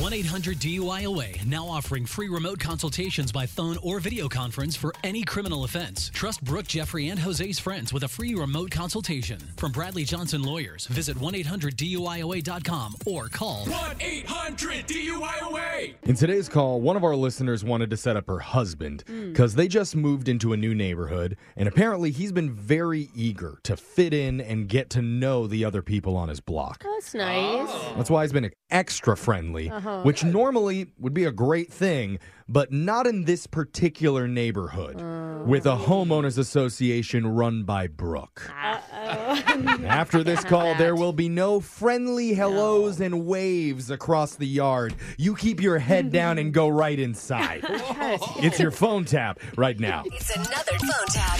1 800 DUIOA now offering free remote consultations by phone or video conference for any criminal offense. Trust Brooke, Jeffrey, and Jose's friends with a free remote consultation. From Bradley Johnson Lawyers, visit 1 800 DUIOA.com or call 1 800 DUIOA. In today's call, one of our listeners wanted to set up her husband because mm. they just moved into a new neighborhood, and apparently he's been very eager to fit in and get to know the other people on his block. That's nice. That's why he's been extra friendly. Uh-huh uh-huh. which normally would be a great thing, but not in this particular neighborhood uh, with a homeowners association run by Brooke. After this call, there will be no friendly hellos no. and waves across the yard. You keep your head down and go right inside. it's your phone tap right now. It's another phone tap.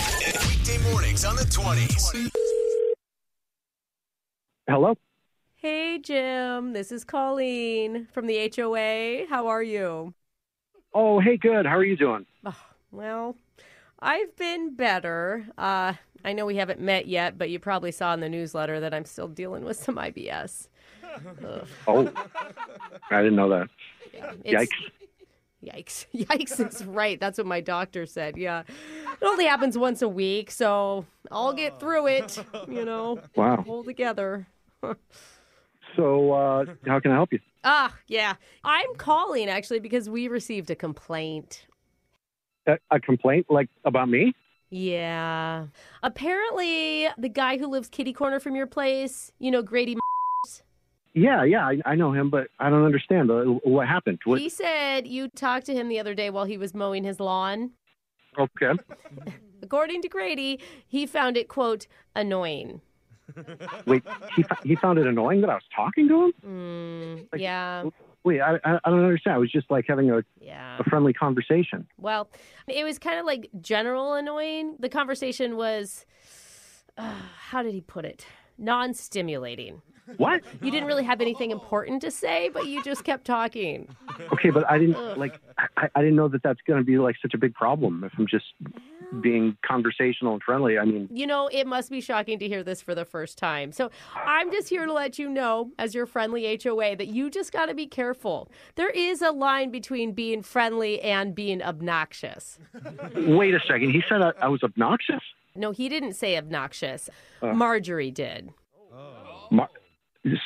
Weekday mornings on the 20s. Hello? Hey, Jim. This is Colleen from the HOA. How are you? Oh, hey, good. How are you doing? Oh, well, I've been better. Uh, I know we haven't met yet, but you probably saw in the newsletter that I'm still dealing with some IBS. oh, I didn't know that. Yeah, Yikes. Yikes. Yikes is right. That's what my doctor said. Yeah. It only happens once a week, so I'll get through it, you know. Wow. Hold together. So, uh, how can I help you? Ah, yeah. I'm calling actually because we received a complaint. A, a complaint, like about me? Yeah. Apparently, the guy who lives kitty corner from your place, you know, Grady. Yeah, yeah, I, I know him, but I don't understand uh, what happened. What... He said you talked to him the other day while he was mowing his lawn. Okay. According to Grady, he found it quote annoying. Wait, he he found it annoying that I was talking to him? Mm, like, yeah. Wait, I, I don't understand. I was just like having a yeah. a friendly conversation. Well, it was kind of like general annoying. The conversation was, uh, how did he put it? Non-stimulating. What? You didn't really have anything important to say, but you just kept talking. Okay, but I didn't Ugh. like. I, I didn't know that that's going to be like such a big problem if I'm just being conversational and friendly. I mean, you know, it must be shocking to hear this for the first time. So I'm just here to let you know, as your friendly HOA, that you just got to be careful. There is a line between being friendly and being obnoxious. Wait a second. He said I, I was obnoxious? No, he didn't say obnoxious. Uh, Marjorie did. Mar-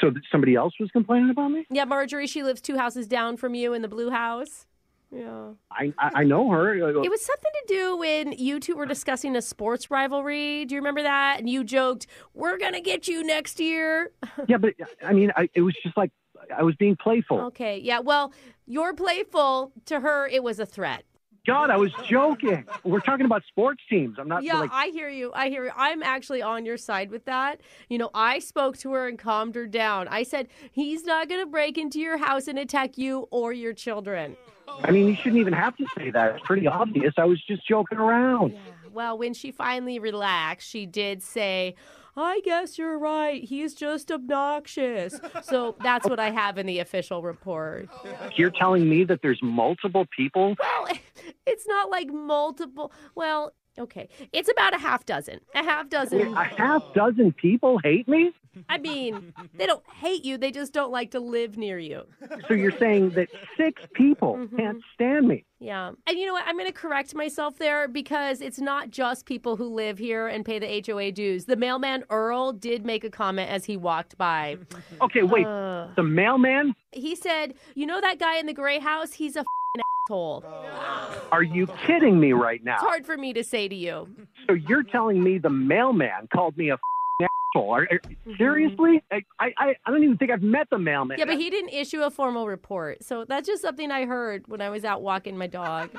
so somebody else was complaining about me? Yeah, Marjorie. She lives two houses down from you in the blue house. Yeah. I, I know her. It was something to do when you two were discussing a sports rivalry. Do you remember that? And you joked, "We're gonna get you next year." yeah, but I mean, I, it was just like I was being playful. Okay. Yeah. Well, you're playful. To her, it was a threat. God, I was joking. We're talking about sports teams. I'm not Yeah, like I hear you. I hear you. I'm actually on your side with that. You know, I spoke to her and calmed her down. I said, he's not going to break into your house and attack you or your children. I mean, you shouldn't even have to say that. It's pretty obvious. I was just joking around. Well, when she finally relaxed, she did say, I guess you're right. He's just obnoxious. So that's what I have in the official report. You're telling me that there's multiple people? Well, it's not like multiple. Well, okay. It's about a half dozen. A half dozen. A half dozen people hate me? I mean, they don't hate you, they just don't like to live near you. So you're saying that six people Mm-hmm. can't stand me? Yeah. And you know what? I'm going to correct myself there because it's not just people who live here and pay the HOA dues. The mailman Earl did make a comment as he walked by. Okay, wait. Uh. the mailman? He said, You know that guy in the gray house? He's a asshole. Are you kidding me right now? It's hard for me to say to you. So you're telling me the mailman called me a f***ing asshole? Are, are- Mm-hmm. seriously? I, I I don't even think I've met the mailman. Yeah, but he didn't issue a formal report. So that's just something I heard when I was out walking my dog.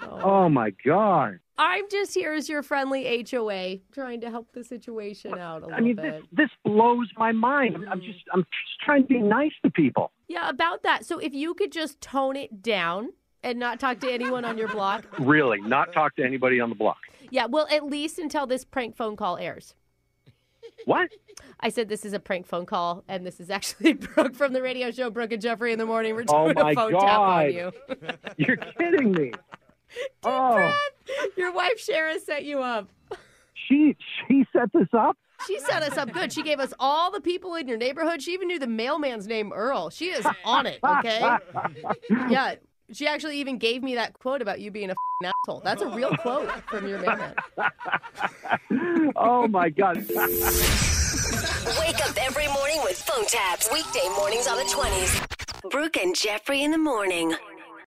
So Oh my god! I'm just here as your friendly HOA trying to help the situation out a little I mean, bit. this this blows my mind. I'm- I'm just I'm just trying to be nice to people. Yeah, about that. So if you could just tone it down and not talk to anyone on your block. Really, not talk to anybody on the block. Yeah, well, at least until this prank phone call airs. What? I said this is a prank phone call, and this is actually Brooke from the radio show Brooke and Jeffrey in the morning. We're Oh doing my a phone tap on you. You're kidding me. oh, Your wife Shara set you up. she she set this up. She set us up good. She gave us all the people in your neighborhood. She even knew the mailman's name, Earl. She is on it, okay? Yeah. She actually even gave me that quote about you being a f***ing asshole. That's a real quote from your mailman. Oh my god. Wake up every morning with phone taps. Weekday mornings on the 20s. Brooke and Jeffrey in the morning.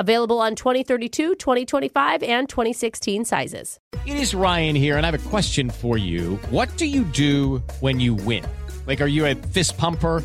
Available on 2032, 2025, and 2016 sizes. It is Ryan here, and I have a question for you. What do you do when you win? Like, are you a fist pumper?